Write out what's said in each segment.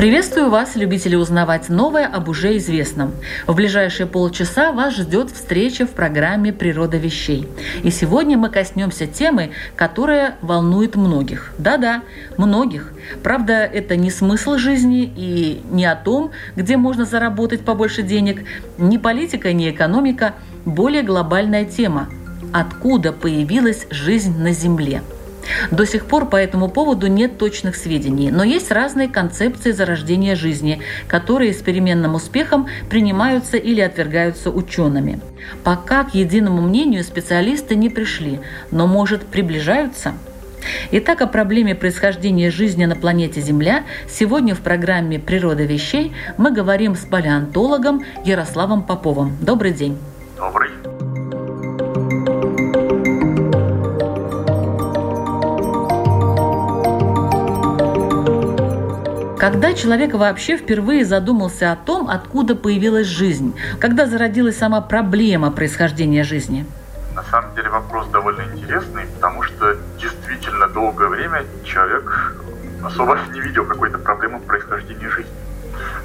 Приветствую вас, любители узнавать новое об уже известном. В ближайшие полчаса вас ждет встреча в программе «Природа вещей». И сегодня мы коснемся темы, которая волнует многих. Да-да, многих. Правда, это не смысл жизни и не о том, где можно заработать побольше денег, ни политика, ни экономика. Более глобальная тема – откуда появилась жизнь на Земле – до сих пор по этому поводу нет точных сведений, но есть разные концепции зарождения жизни, которые с переменным успехом принимаются или отвергаются учеными. Пока к единому мнению специалисты не пришли, но, может, приближаются? Итак, о проблеме происхождения жизни на планете Земля сегодня в программе «Природа вещей» мы говорим с палеонтологом Ярославом Поповым. Добрый день. Когда человек вообще впервые задумался о том, откуда появилась жизнь, когда зародилась сама проблема происхождения жизни? На самом деле вопрос довольно интересный, потому что действительно долгое время человек особо не видел какой-то проблемы происхождения жизни.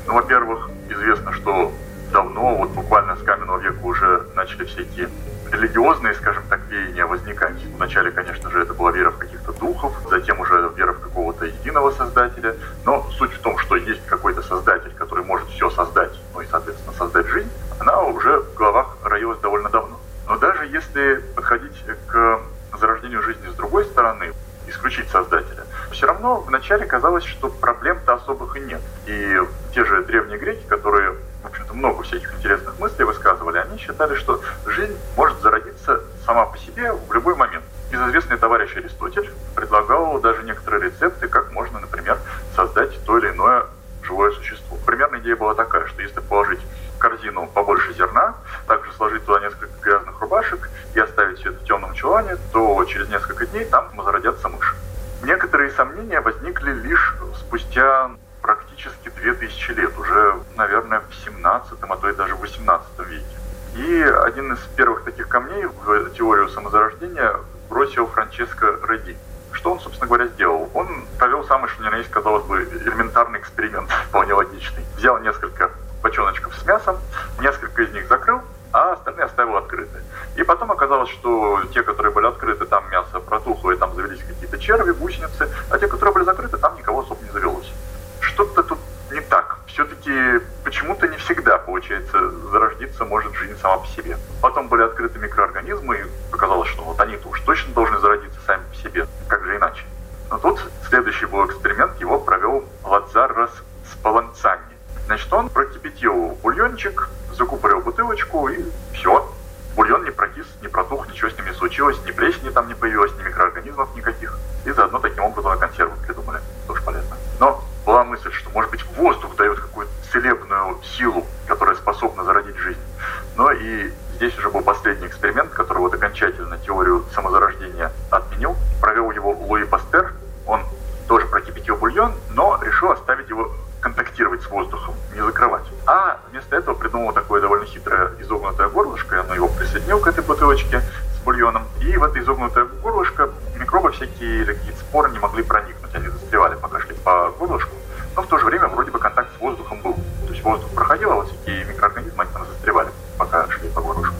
Ну, во-первых, известно, что давно, вот буквально с каменного века уже начали всякие религиозные, скажем так, веяния возникать. Вначале, конечно же, это была вера в каких-то духов, затем уже вера в какого-то единого создателя. Но суть в том, что есть какой-то создатель, который может все создать, ну и, соответственно, создать жизнь, она уже в головах роилась довольно давно. Но даже если подходить к зарождению жизни с другой стороны, исключить создателя, все равно вначале казалось, что проблем-то особых и нет. И те же древние греки, которые в общем-то, много всяких интересных мыслей высказывали, они считали, что жизнь может зародиться сама по себе в любой момент. Безызвестный товарищ Аристотель предлагал даже некоторые рецепты, как можно, например, создать то или иное живое существо. Примерная идея была такая, что если положить в корзину побольше зерна, также сложить туда несколько грязных рубашек и оставить все это в темном чулане, то через несколько дней там зародятся мыши. Некоторые сомнения возникли лишь спустя практически 2000 лет, уже, наверное, в 17 а то и даже в 18 веке. И один из первых таких камней в теорию самозарождения бросил Франческо Реди. Что он, собственно говоря, сделал? Он провел самый, что ни на есть, казалось бы, элементарный эксперимент, вполне логичный. Взял несколько бочоночков с мясом, несколько из них закрыл, а остальные оставил открыты. И потом оказалось, что те, которые были открыты, там мясо протухло, и там завелись какие-то черви, гусеницы, а те, которые были закрыты, там никого особо не завелось что-то тут не так. Все-таки почему-то не всегда, получается, зародиться может жизнь сама по себе. Потом были открыты микроорганизмы, и показалось, что вот они-то уж точно должны зародиться сами по себе. Как же иначе? Но тут следующий был эксперимент, его провел Лазарос Спаланцани. Значит, он прокипятил бульончик, закупорил бутылочку, и все. Бульон не прокис, не протух, ничего с ним не случилось, ни плесени там не появилось, ни микроорганизмов никаких. И заодно таким образом консервы придумали. Горлышку. Но в то же время вроде бы контакт с воздухом был. То есть воздух проходил, а вот всякие микроорганизмы, они там застревали, пока шли по горлышку.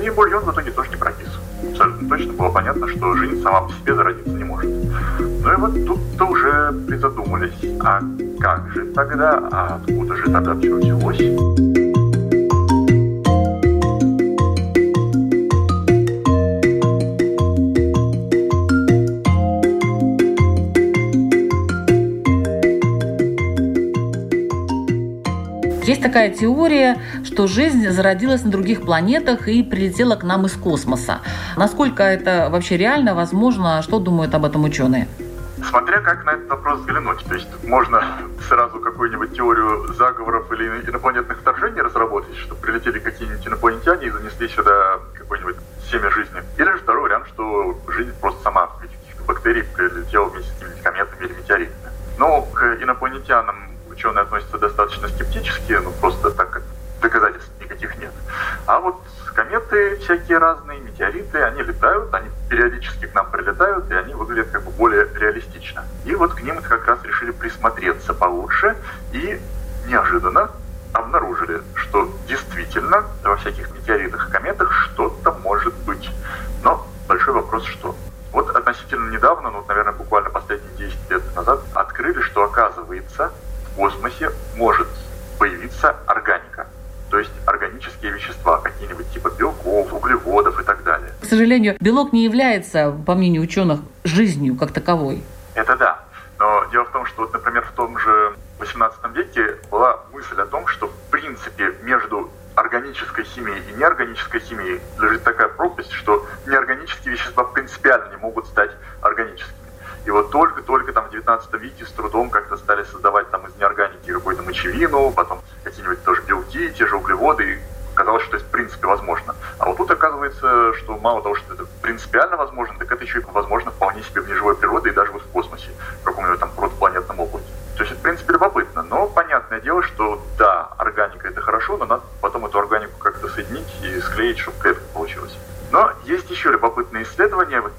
И бульон в итоге тоже не прокис. Абсолютно точно было понятно, что жизнь сама по себе зародиться не может. Ну и вот тут-то уже призадумались, а как же тогда, а откуда же тогда все взялось? Такая теория, что жизнь зародилась на других планетах и прилетела к нам из космоса. Насколько это вообще реально, возможно, что думают об этом ученые? Смотря как на этот вопрос взглянуть. То есть можно сразу какую-нибудь теорию заговоров или инопланетных вторжений разработать, что прилетели какие-нибудь инопланетяне и занесли сюда А вот кометы всякие разные, метеориты, они летают, они периодически к нам прилетают, и они выглядят как бы более реалистично. И вот к ним как раз решили присмотреться получше, и неожиданно сожалению, белок не является, по мнению ученых, жизнью как таковой. Это да. Но дело в том, что, вот, например, в том же 18 веке была мысль о том, что в принципе между органической химией и неорганической химией лежит такая пропасть, что неорганические вещества принципиально не могут стать органическими. И вот только-только там в 19 веке с трудом как-то стали создавать там из неорганики какую-то мочевину, потом какие-нибудь тоже белки, те же углеводы, и казалось, что это в принципе возможно. А вот тут оказывается, что мало того, что это принципиально возможно, так это еще и возможно вполне себе в неживой природе и даже в космосе, в каком-нибудь там протопланетном облаке. То есть это, в принципе, любопытно. Но понятное дело, что да, органика это хорошо, но надо потом эту органику как-то соединить и склеить, чтобы клетка получилась. Но есть еще любопытные исследования, вот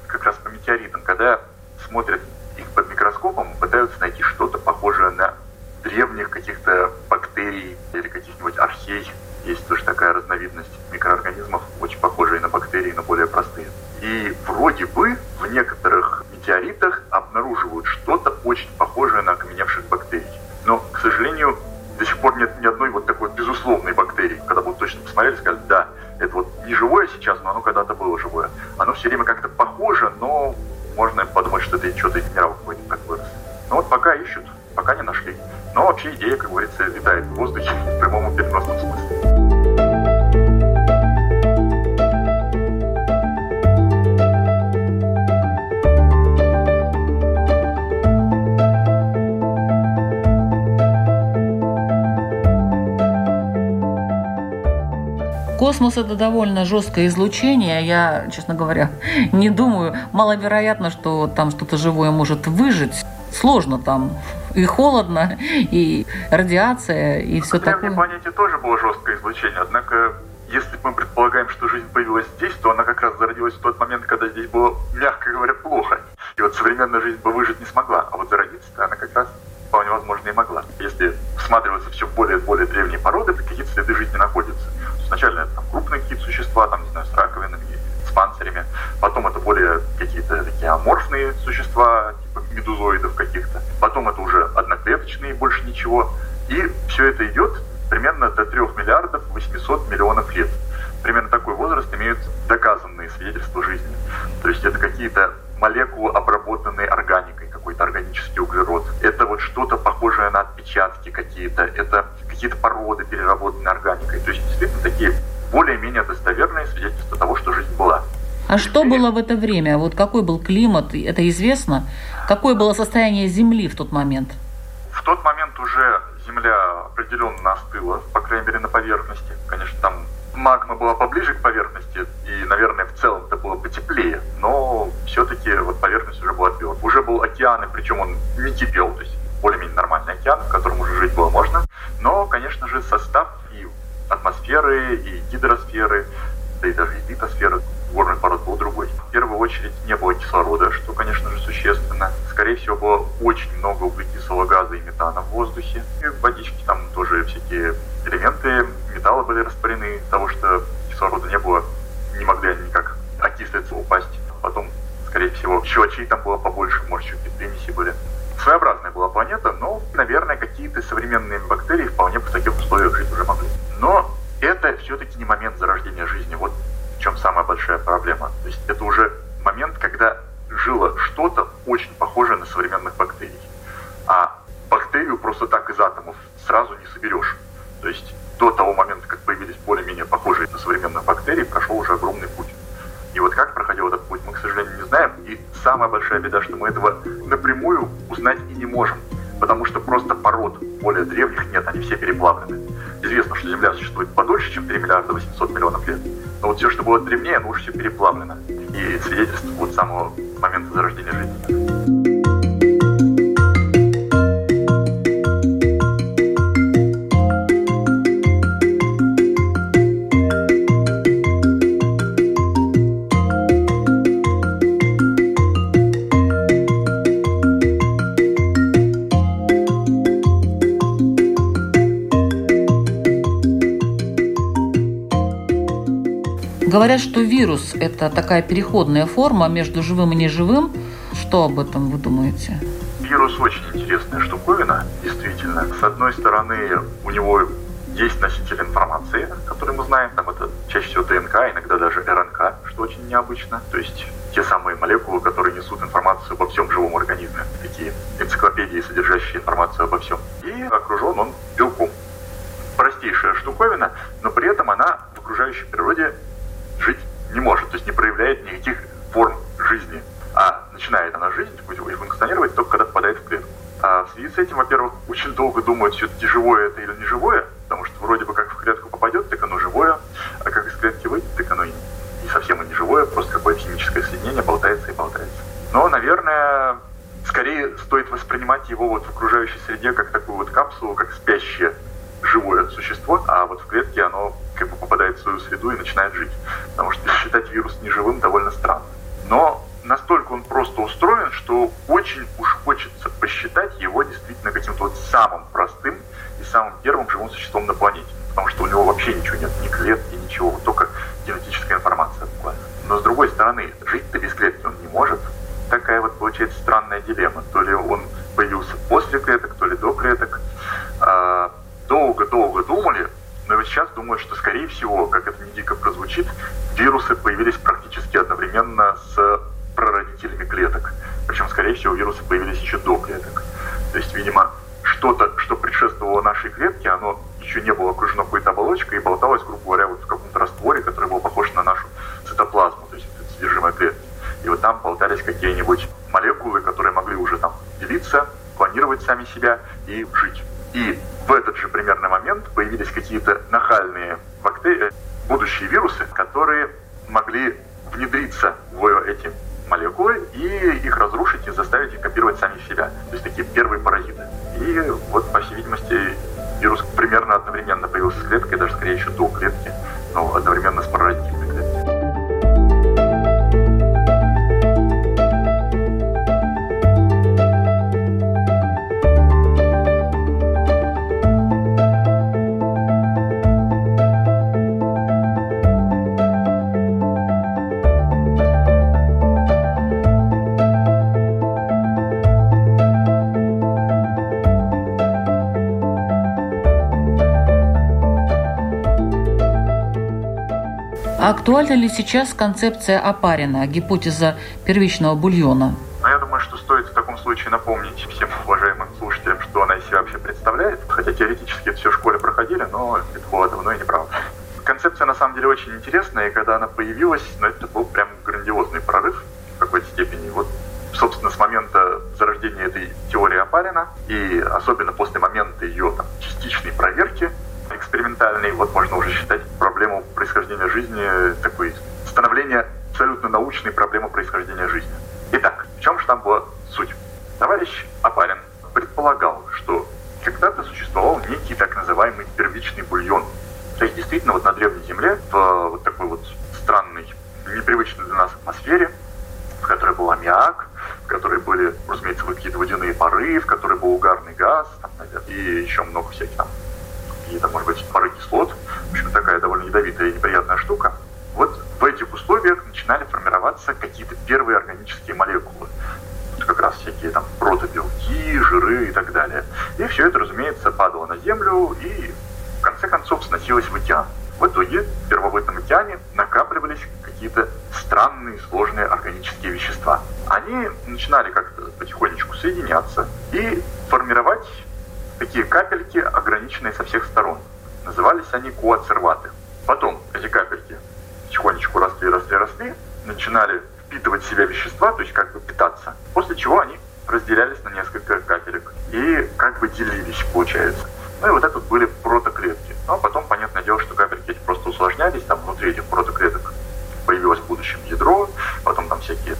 Космос это довольно жесткое излучение. Я, честно говоря, не думаю. Маловероятно, что там что-то живое может выжить. Сложно там. И холодно, и радиация, и все такое. На планете тоже было жесткое излучение, однако если мы предполагаем, что жизнь появилась здесь, то она как раз зародилась в тот момент, когда здесь было, мягко говоря, плохо. И вот современная жизнь бы выжить не смогла, а вот зародиться-то она как раз вполне возможно и могла. Если всматриваться все в более и более древние породы, какие-то следы жизни находятся. Изначально это там, крупные какие-то существа, там, не знаю, с раковинами, с панцирями. Потом это более какие-то такие аморфные существа, типа медузоидов каких-то. Потом это уже одноклеточные, больше ничего. И все это идет примерно до 3 миллиардов 800 миллионов лет. Примерно такой возраст имеют доказанные свидетельства жизни. То есть это какие-то молекулы, обработанные органикой, какой-то органический углерод. Это вот что-то похожее на отпечатки какие-то. Это какие-то породы, переработанные органикой. То есть действительно такие более-менее достоверные свидетельства того, что жизнь была. А что было в это время? Вот какой был климат? Это известно? Какое было состояние Земли в тот момент? В тот момент уже Земля определенно остыла, по крайней мере на поверхности. Конечно, там магма была поближе к поверхности, и, наверное, в целом это было потеплее, но все-таки вот поверхность уже была отвела. Уже был океан, и причем он не кипел, то есть более-менее нормальный океан, в котором уже жить было можно. Но, конечно же, состав и атмосферы, и гидросферы, да и даже и литосферы горный пород был другой. В первую очередь не было кислорода, что, конечно же, существенно. Скорее всего, было очень много углекислого газа и метана в воздухе. И в водичке там тоже всякие элементы металла были распарены, того, что кислорода не было, не могли они никак окислиться, упасть. Потом, скорее всего, щелочей там было побольше, может, еще какие-то примеси были своеобразная была планета, но, наверное, какие-то современные бактерии вполне в таких условиях жить уже могли. Но это все-таки не момент зарождения жизни. Вот в чем самая большая проблема. То есть это уже момент, когда жило что-то очень похожее на современных бактерий. А бактерию просто так из атомов сразу не соберешь. То есть того момента, как появились более-менее похожие на современных бактерий, прошел уже огромный путь. И вот как проходил этот путь, мы, к сожалению, не знаем. И самая большая беда, что мы этого напрямую узнать и не можем. Потому что просто пород более древних нет, они все переплавлены. Известно, что Земля существует подольше, чем 3 миллиарда 800 миллионов лет. Но вот все, что было древнее, оно уже все переплавлено. И свидетельство вот самого момента зарождения жизни. Говорят, что вирус – это такая переходная форма между живым и неживым. Что об этом вы думаете? Вирус очень интересная штуковина, действительно. С одной стороны, у него есть носитель информации, который мы знаем, там это чаще всего ДНК, иногда даже РНК, что очень необычно. То есть те самые молекулы, которые несут информацию обо всем живом организме, такие энциклопедии, содержащие информацию обо всем. И окружен он белком. Простейшая штуковина, но при этом она в окружающей природе не может, то есть не проявляет никаких форм жизни. А начинает она жизнь и функционировать только когда попадает в клетку. А в связи с этим, во-первых, очень долго думают, все-таки живое это или не живое, потому что вроде бы как в клетку попадет, так оно живое, а как из клетки выйдет, так оно и не совсем и не живое, просто какое-то химическое соединение болтается и болтается. Но, наверное, скорее стоит воспринимать его вот в окружающей среде как такую вот капсулу, как спящее живое существо, а вот в клетке оно как бы попадает в свою среду и начинает жить. Потому что считать вирус неживым довольно странно. Но настолько он просто устроен, что очень уж хочется посчитать его действительно каким-то вот самым простым и самым первым живым существом на планете. Потому что у него вообще ничего нет, ни клетки, ничего, только генетическая информация буквально. Но с другой стороны, жить-то без клетки он не может. Такая вот получается странная дилемма. То ли он появился после клеток, всего, как это не дико прозвучит, Актуальна ли сейчас концепция опарина, гипотеза первичного бульона? Ну, я думаю, что стоит в таком случае напомнить всем уважаемым слушателям, что она из себя вообще представляет. Хотя теоретически это все в школе проходили, но это было давно и неправда. Концепция на самом деле очень интересная, и когда она появилась, ну, это был прям грандиозный прорыв в какой-то степени. Вот собственно, с момента зарождения этой теории Опарина, и особенно после момента ее там, частичной проверки, экспериментальной, вот можно уже считать проблему происхождения жизни такой становление абсолютно научной проблемы происхождения жизни. Итак, в чем же там была суть? Товарищ Апарин предполагал, что когда-то существовал некий так называемый первичный бульон. То есть действительно вот на Древней Земле в вот такой вот странной, нас атмосфере, в которой был аммиак, в которой были, разумеется, какие-то водяные пары, в которой был угарный газ, там, наверное, и еще много всяких там какие-то, может быть, пары кислот. В общем, такая довольно ядовитая и неприятная штука. Вот в этих условиях начинали формироваться какие-то первые органические молекулы. Вот как раз всякие там протобелки, жиры и так далее. И все это, разумеется, падало на землю и в конце концов сносилось в океан. В итоге в первобытном океане накапливались какие-то странные сложные органические вещества. Они начинали как-то потихонечку соединяться и формировать такие капельки, ограниченные со всех сторон. Назывались они коацерваты. Потом эти капельки потихонечку росли, росли, росли, начинали впитывать в себя вещества, то есть как бы питаться, после чего они разделялись на несколько капелек и как бы делились, получается. Ну и вот это были протоклетки. Ну а потом, понятное дело, что капельки эти просто усложнялись, там внутри этих протоклеток появилось в будущем ядро, потом там всякие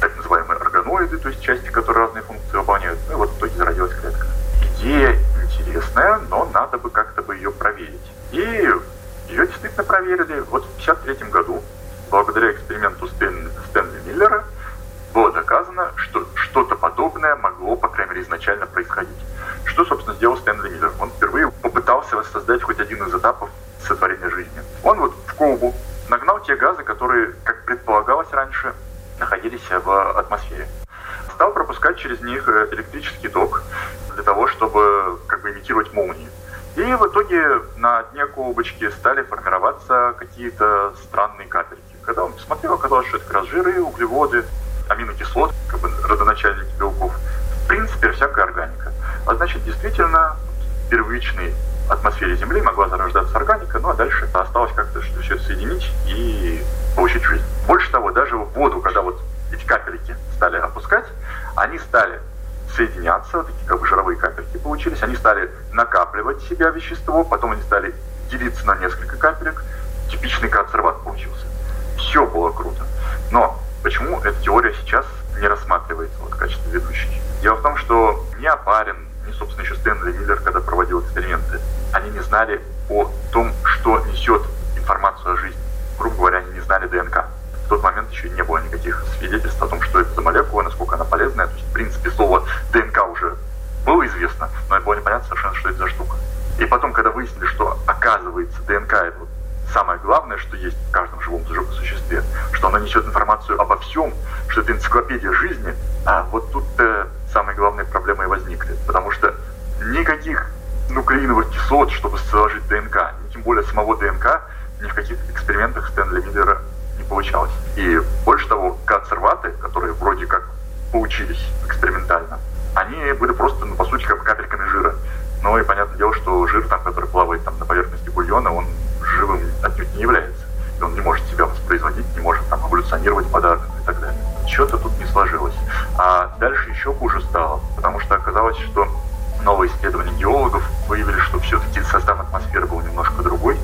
так называемые органоиды, то есть части, которые разные функции выполняют. Ну и вот в итоге зародилась клетка. Идея интересная, но надо бы как-то бы ее проверить. И ее действительно проверили. Вот в 1953 году, благодаря эксперименту Стэн, Стэнли Миллера, было доказано, что что-то подобное могло, по крайней мере, изначально происходить. Что, собственно, сделал Стэнли Миллер? Он впервые попытался воссоздать хоть один из этапов сотворения жизни. Он вот в колбу нагнал те газы, которые, как предполагалось раньше, находились в атмосфере. Стал пропускать через них э, электрический ток для того, чтобы как бы имитировать молнии. И в итоге на дне колбочки стали формироваться какие-то странные капельки. Когда он посмотрел, оказалось, что это как раз жиры, углеводы, аминокислот, как бы родоначальники белков. В принципе, всякая органика. А значит, действительно, в первичной атмосфере Земли могла зарождаться органика, ну а дальше осталось как-то все это соединить и получить жизнь. Больше того, даже в воду, когда вот эти капельки стали опускать, они стали соединяться, такие как бы жировые капельки получились, они стали накапливать в себя вещество, потом они стали делиться на несколько капелек, типичный консерват получился. Все было круто. Но почему эта теория сейчас не рассматривается вот, в качестве ведущей? Дело в том, что ни Апарин, ни, собственно, еще Стэнли Миллер, когда проводил эксперименты, они не знали о том, что несет информацию о жизни. Грубо говоря, они не знали ДНК тот момент еще не было никаких свидетельств о том, что это за молекула, насколько она полезная. То есть, в принципе, слово ДНК уже было известно, но было непонятно совершенно, что это за штука. И потом, когда выяснили, что оказывается ДНК это самое главное, что есть в каждом живом существе, что оно несет информацию обо всем, что это энциклопедия жизни, а вот тут -то самые главные проблемы и возникли. Потому что никаких нуклеиновых кислот, чтобы сложить ДНК, тем более самого ДНК, ни в каких экспериментах Стэнли Миллера получалось. И больше того, консерваты, которые вроде как поучились экспериментально, они были просто, ну, по сути, как капельками жира. Ну и понятное дело, что жир, там, который плавает там, на поверхности бульона, он живым отнюдь не является. И он не может себя воспроизводить, не может там эволюционировать подарок и так далее. Что-то тут не сложилось. А дальше еще хуже стало, потому что оказалось, что новые исследования геологов выявили, что все-таки состав атмосферы был немножко другой.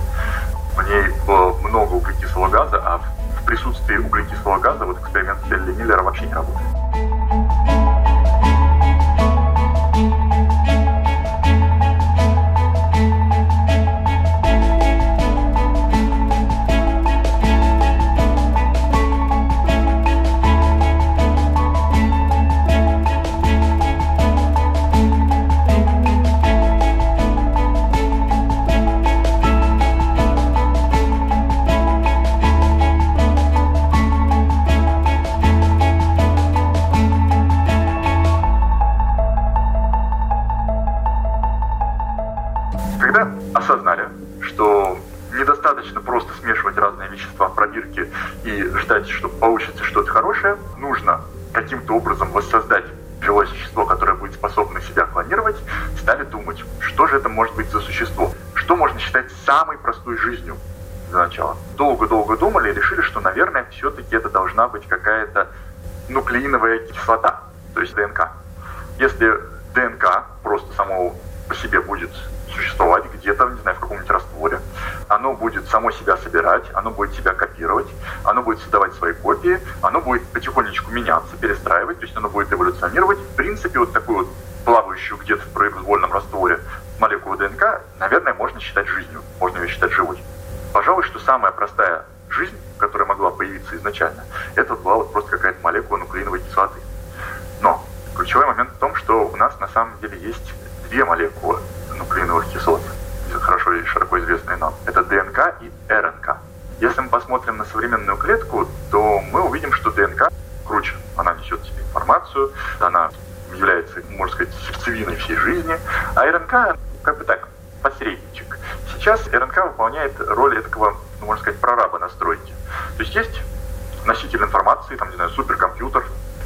В ней было много углекислого газа, а присутствии углекислого газа вот эксперимент Стэнли Миллера вообще не работает. Все-таки это должна быть какая-то нуклеиновая кислота, то есть ДНК. Если ДНК просто само по себе будет существовать где-то, не знаю, в каком-нибудь растворе, оно будет само себя собирать, оно будет себя копировать, оно будет создавать свои копии, оно будет потихонечку меняться, перестраивать, то есть оно будет эволюционировать. В принципе, вот такую вот плавающую где-то в произвольном растворе молекулу ДНК, наверное, можно считать жизнью, можно ее считать живой. Пожалуй, что самая простая жизнь которая могла появиться изначально, это была вот просто какая-то молекула нуклеиновой кислоты. Но ключевой момент в том, что у нас на самом деле есть две молекулы нуклеиновых кислот, хорошо и широко известные нам. Это ДНК и РНК. Если мы посмотрим на современную клетку, то мы увидим, что ДНК круче. Она несет себе информацию, она является, можно сказать, сердцевиной всей жизни, а РНК, как бы так, посредничек. Сейчас РНК выполняет роль такого, ну, можно сказать, прораба настройки. То есть есть носитель информации, там, не знаю, суперкомпьютер,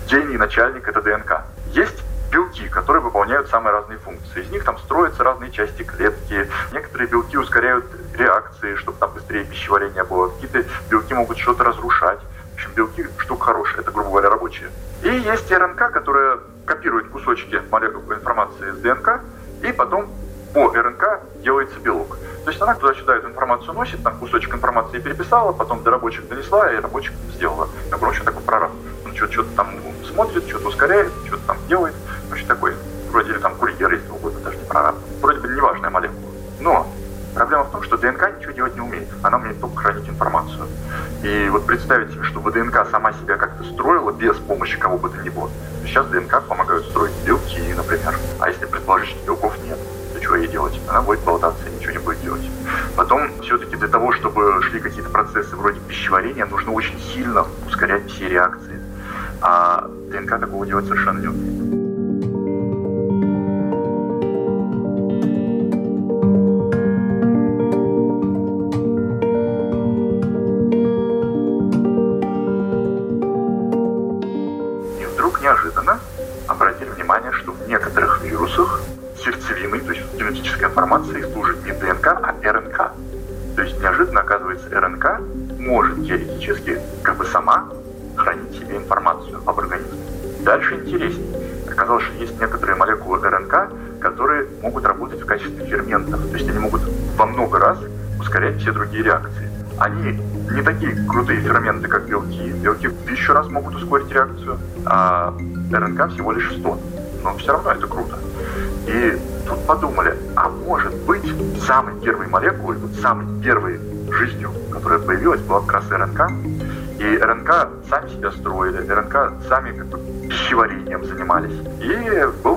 гений начальник — это ДНК. Есть белки, которые выполняют самые разные функции. Из них там строятся разные части клетки. Некоторые белки ускоряют реакции, чтобы там быстрее пищеварение было. Какие-то белки могут что-то разрушать. В общем, белки штука хорошая, это, грубо говоря, рабочие. И есть РНК, которая копирует кусочки информации с ДНК, и потом по РНК делается белок. То есть она туда-сюда эту информацию носит, там кусочек информации переписала, потом до рабочих донесла, и рабочих сделала. Ну, короче, такой прораб. Он что-то там смотрит, что-то ускоряет, что-то там делает. Короче, такой, вроде или там курьер, если угодно, даже не прораб. Вроде бы неважная молекула. Но проблема в том, что ДНК ничего делать не умеет. Она умеет только хранить информацию. И вот представить себе, чтобы ДНК сама себя как-то строила без помощи кого бы то ни было. Сейчас ДНК помогают строить белки, например. А если предположить, что белков нет, то что ей делать? Она будет болтаться и ничего не будет делать. Потом, все-таки для того, чтобы шли какие-то процессы вроде пищеварения, нужно очень сильно ускорять все реакции. А ДНК такого делать совершенно не умеет. Они не такие крутые ферменты, как белки. Белки в тысячу раз могут ускорить реакцию, а РНК всего лишь в 100. Но все равно это круто. И тут подумали, а может быть самой первой молекулой, вот самой первой жизнью, которая появилась, была как раз РНК. И РНК сами себя строили, РНК сами как бы пищеварением занимались. И был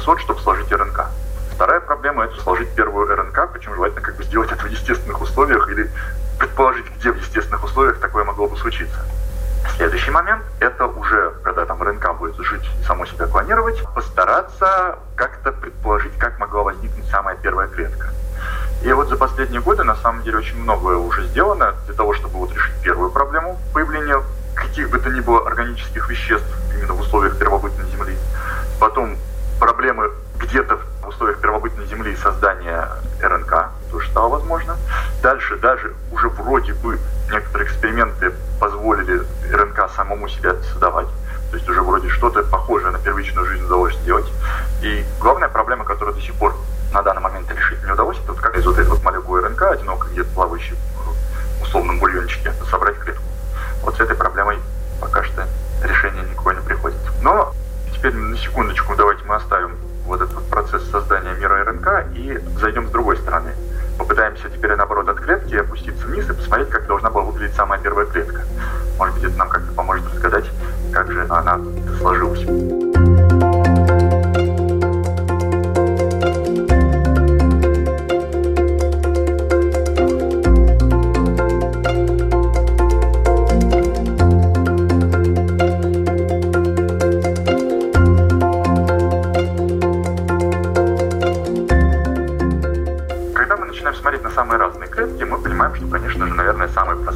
кислот, чтобы условиях первобытной Земли создания РНК тоже стало возможно. Дальше даже уже вроде бы некоторые эксперименты позволили РНК самому себя создавать. То есть уже вроде что-то похожее на первичную жизнь удалось сделать. И главная проблема, которая до сих пор на данный момент решить не удалось, это вот как из вот этой вот молекулы РНК, одиноко где-то плавающей в условном бульончике, собрать клетку. Вот с этой проблемой пока что решение никакое не приходит. Но теперь на секундочку давайте мы оставим вот этот вот процесс РНК и зайдем с другой стороны. Попытаемся теперь, наоборот, от клетки опуститься вниз и посмотреть, как должна была выглядеть самая первая клетка.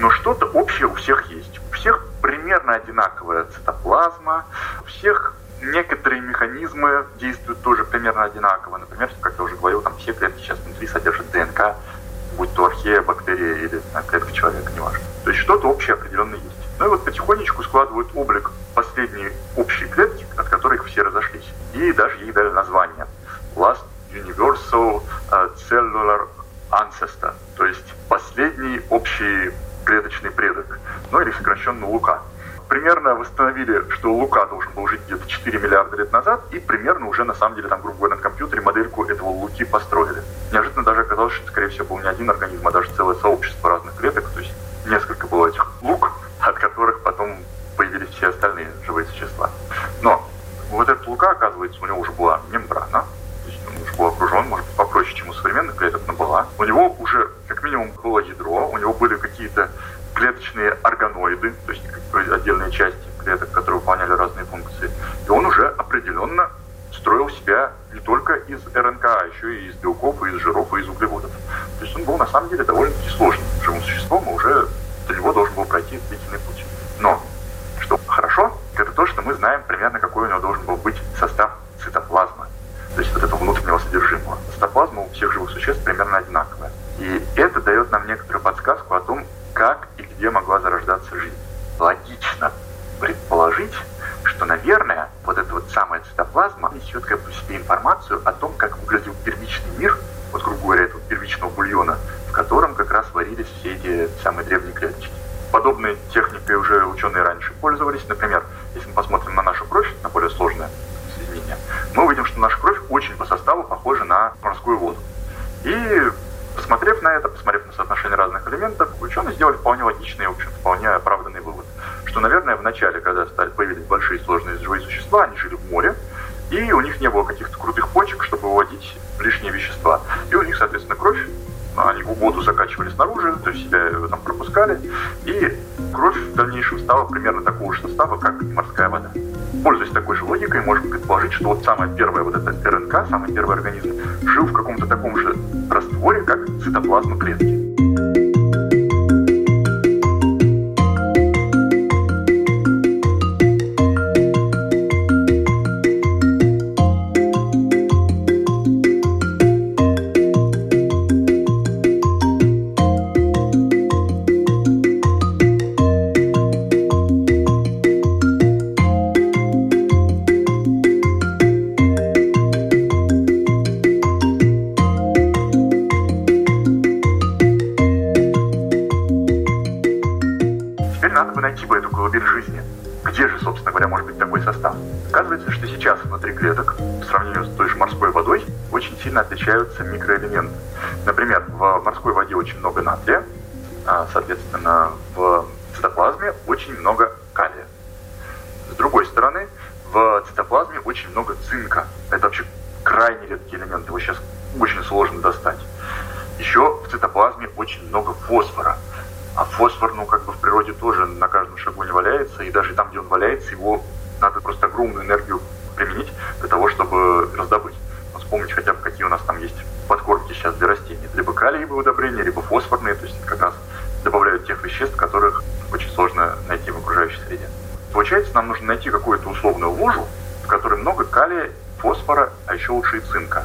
Но что-то общее у всех есть. У всех примерно одинаковая цитоплазма, у всех некоторые механизмы действуют тоже примерно одинаково. Например, как я уже говорил, там все клетки сейчас внутри содержат ДНК, будь то архея, бактерия или клетка человека, неважно. То есть что-то общее определенно есть. Ну и вот потихонечку складывают облик последней общей клетки, от которой все разошлись. И даже ей дали название. Last Universal э, Cellular Ancestor, то есть последний общий клеточный предок, ну или сокращенно Лука. Примерно восстановили, что Лука должен был жить где-то 4 миллиарда лет назад, и примерно уже на самом деле там, грубо говоря, на компьютере модельку этого Луки построили. Неожиданно даже оказалось, что, скорее всего, был не один организм, а даже целое сообщество варились все эти самые древние клеточки. Подобной техникой уже ученые раньше пользовались. Например, стала примерно такого же состава, как морская вода. Пользуясь такой же логикой, можем предположить, что вот самая первая вот эта РНК, самый первый организм, жил в каком-то таком же растворе, как цитоплазма клетки. Отличаются микроэлементы. Например, в морской воде очень много натрия, а, соответственно, в цитоплазме очень много калия. С другой стороны, в цитоплазме очень много цинка. Это вообще крайне редкий элемент, его сейчас очень сложно достать. Еще в цитоплазме очень много фосфора. А фосфор, ну, как бы в природе тоже на каждом шагу не валяется, и даже там, где он валяется, его надо просто огромную энергию применить для того, чтобы раздобыть вспомнить хотя бы, какие у нас там есть подкормки сейчас для растений. Либо калиевые удобрения, либо фосфорные, то есть как раз добавляют тех веществ, которых очень сложно найти в окружающей среде. Получается, нам нужно найти какую-то условную ложу, в которой много калия, фосфора, а еще лучше и цинка.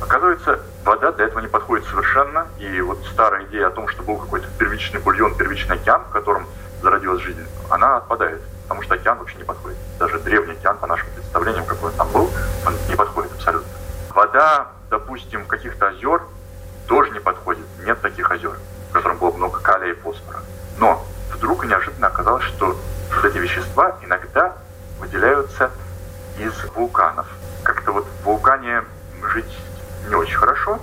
Оказывается, вода для этого не подходит совершенно, и вот старая идея о том, что был какой-то первичный бульон, первичный океан, в котором зародилась жизнь, она отпадает, потому что океан вообще не подходит. Даже древний океан, по нашим представлениям, какой он там был, он не подходит абсолютно. Вода, допустим, каких-то озер тоже не подходит. Нет таких озер, в котором было много калия и фосфора. Но вдруг неожиданно оказалось, что вот эти вещества иногда выделяются из вулканов. Как-то вот в вулкане жить не очень хорошо,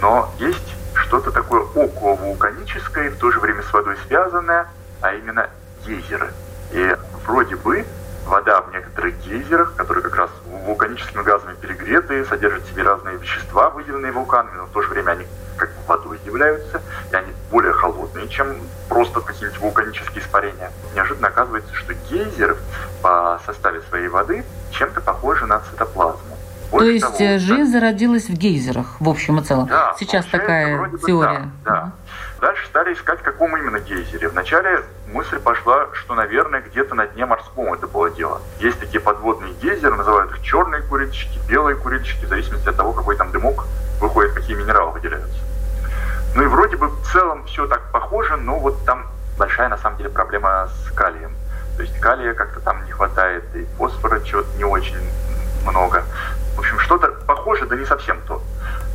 но есть что-то такое околовулканическое, в то же время с водой связанное, а именно гейзеры. И вроде бы вода в некоторых гейзерах, которые как раз вулканическими газами перегреты, содержат в себе разные вещества, выделенные вулканами, но в то же время они как бы водой являются, и они более холодные, чем просто какие-нибудь вулканические испарения. Неожиданно оказывается, что гейзеры по составе своей воды чем-то похожи на цитоплазму. Больше то есть того, э, жизнь да. зародилась в гейзерах, в общем и целом. Да, Сейчас такая теория. Да, да. Дальше стали искать, в каком именно гейзере. Вначале мысль пошла, что, наверное, где-то на дне морском это было дело. Есть такие подводные гейзеры, называют их черные курильщики, белые курильщики, в зависимости от того, какой там дымок выходит, какие минералы выделяются. Ну и вроде бы в целом все так похоже, но вот там большая на самом деле проблема с калием. То есть калия как-то там не хватает, и фосфора чего-то не очень много. В общем, что-то похоже, да не совсем то.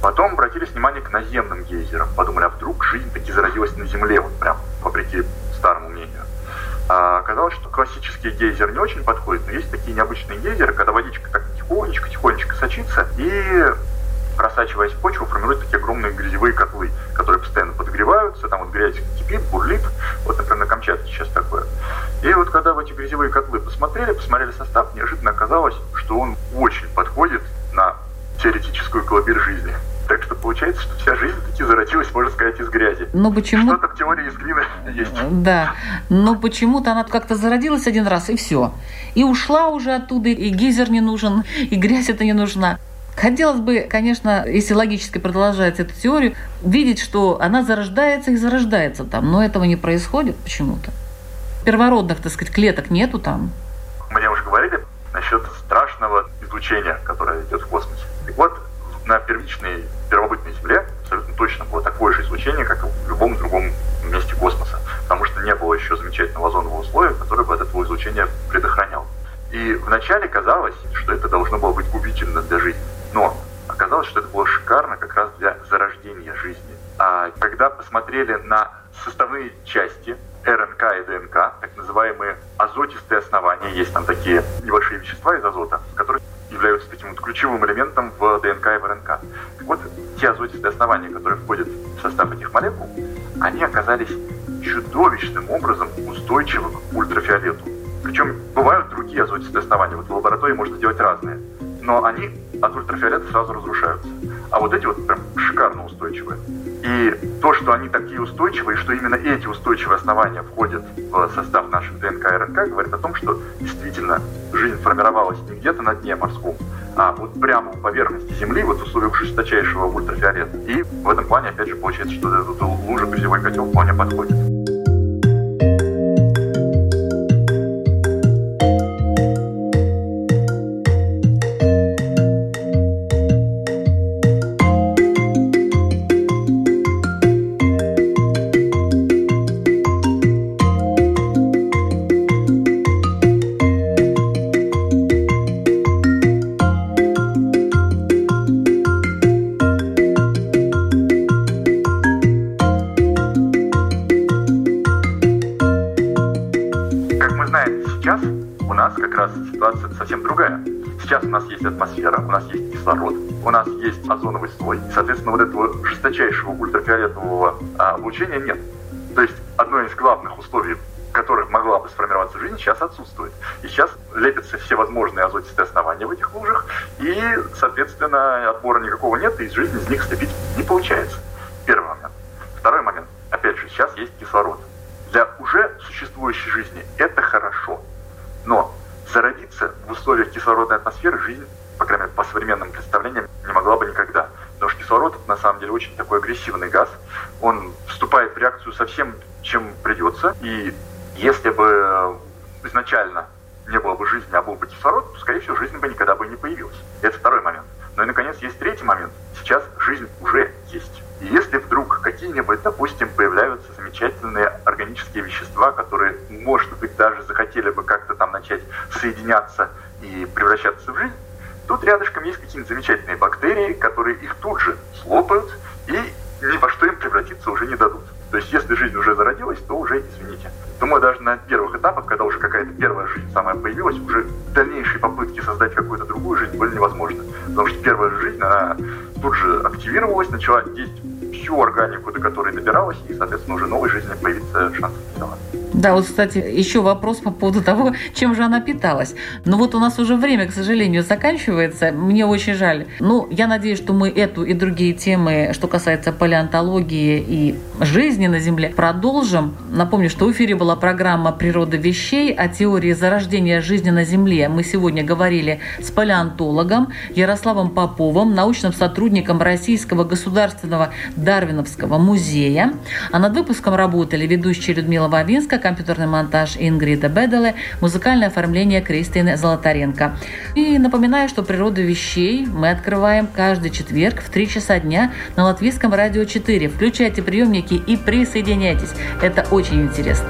Потом обратили внимание к наземным гейзерам. Подумали, а вдруг жизнь таки зародилась на Земле, вот прям, вопреки старому мнению. А оказалось, что классический гейзер не очень подходит, но есть такие необычные гейзеры, когда водичка так тихонечко-тихонечко сочится, и просачиваясь в почву, формируют такие огромные грязевые котлы, которые постоянно подогреваются, там вот грязь кипит, бурлит, вот, например, на Камчатке сейчас такое. И вот когда в эти грязевые котлы посмотрели, посмотрели состав, неожиданно оказалось, что он очень подходит на теоретическую колыбель жизни. Так что получается, что вся жизнь таки зародилась, можно сказать, из грязи. Но почему... Что-то в теории из глины есть. Да, но почему-то она как-то зародилась один раз, и все. И ушла уже оттуда, и гейзер не нужен, и грязь это не нужна. Хотелось бы, конечно, если логически продолжать эту теорию, видеть, что она зарождается и зарождается там, но этого не происходит почему-то. Первородных, так сказать, клеток нету там. Мне уже говорили насчет страшного излучения, которое идет в космосе. Так вот, на первичной первобытной Земле абсолютно точно было такое же излучение, как и в любом другом месте космоса, потому что не было еще замечательного озонового условия, которое бы от этого излучения предохранял. И вначале казалось, что это должно было быть губительно для жизни. Но оказалось, что это было шикарно как раз для зарождения жизни. А когда посмотрели на составные части РНК и ДНК, так называемые азотистые основания, есть там такие небольшие вещества из азота, которые являются таким вот ключевым элементом в ДНК и в РНК. Так вот, те азотистые основания, которые входят в состав этих молекул, они оказались чудовищным образом устойчивы к ультрафиолету. Причем бывают другие азотистые основания. Вот в лаборатории можно делать разные. Но они от ультрафиолета сразу разрушаются. А вот эти вот прям шикарно устойчивые. И то, что они такие устойчивые, что именно эти устойчивые основания входят в состав наших ДНК и РНК, говорит о том, что действительно жизнь формировалась не где-то на дне морском, а вот прямо у поверхности Земли, вот в условиях жесточайшего ультрафиолета. И в этом плане, опять же, получается, что этот лужа грязевой котел вполне подходит. Облучения нет. То есть одно из главных условий которых могла бы сформироваться жизнь, сейчас отсутствует. И сейчас лепятся все возможные азотистые основания в этих лужах, и, соответственно, отбора никакого нет, и из жизни из них слепить не получается. Первый момент. Второй момент. Опять же, сейчас есть кислород. Для уже существующей жизни это хорошо. Но зародиться в условиях кислородной атмосферы жизнь, по крайней мере, по современным представлениям, не могла бы никогда. Потому что кислород, на самом деле, очень такой агрессивный газ. Он вступает в реакцию со всем, чем придется. И если бы изначально не было бы жизни, а был бы кислород, то, скорее всего, жизнь бы никогда бы не появилась. Это второй момент. Ну и, наконец, есть третий момент. Сейчас жизнь уже есть. И если вдруг какие-нибудь, допустим, появляются замечательные органические вещества, которые, может быть, даже захотели бы как-то там начать соединяться и превращаться в жизнь, тут рядышком есть какие-нибудь замечательные бактерии, которые их тут же слопают и ни во что им превратиться уже не дадут. То есть, если жизнь уже зародилась, то уже извините. Думаю, даже на первых этапах, когда уже какая-то первая жизнь самая появилась, уже дальнейшие попытки создать какую-то другую жизнь были невозможны. Потому что первая жизнь, она тут же активировалась, начала есть всю органику, до которой добиралась, и, соответственно, уже новой жизни появится шанс. Да, вот, кстати, еще вопрос по поводу того, чем же она питалась. Но вот у нас уже время, к сожалению, заканчивается. Мне очень жаль. Ну, я надеюсь, что мы эту и другие темы, что касается палеонтологии и жизни на Земле. Продолжим. Напомню, что в эфире была программа «Природа вещей» о теории зарождения жизни на Земле. Мы сегодня говорили с палеонтологом Ярославом Поповым, научным сотрудником Российского государственного Дарвиновского музея. А над выпуском работали ведущие Людмила Вавинска, компьютерный монтаж Ингрида Беделе, музыкальное оформление Кристины Золотаренко. И напоминаю, что «Природа вещей» мы открываем каждый четверг в 3 часа дня на Латвийском радио 4. Включайте приемники и присоединяйтесь. Это очень интересно.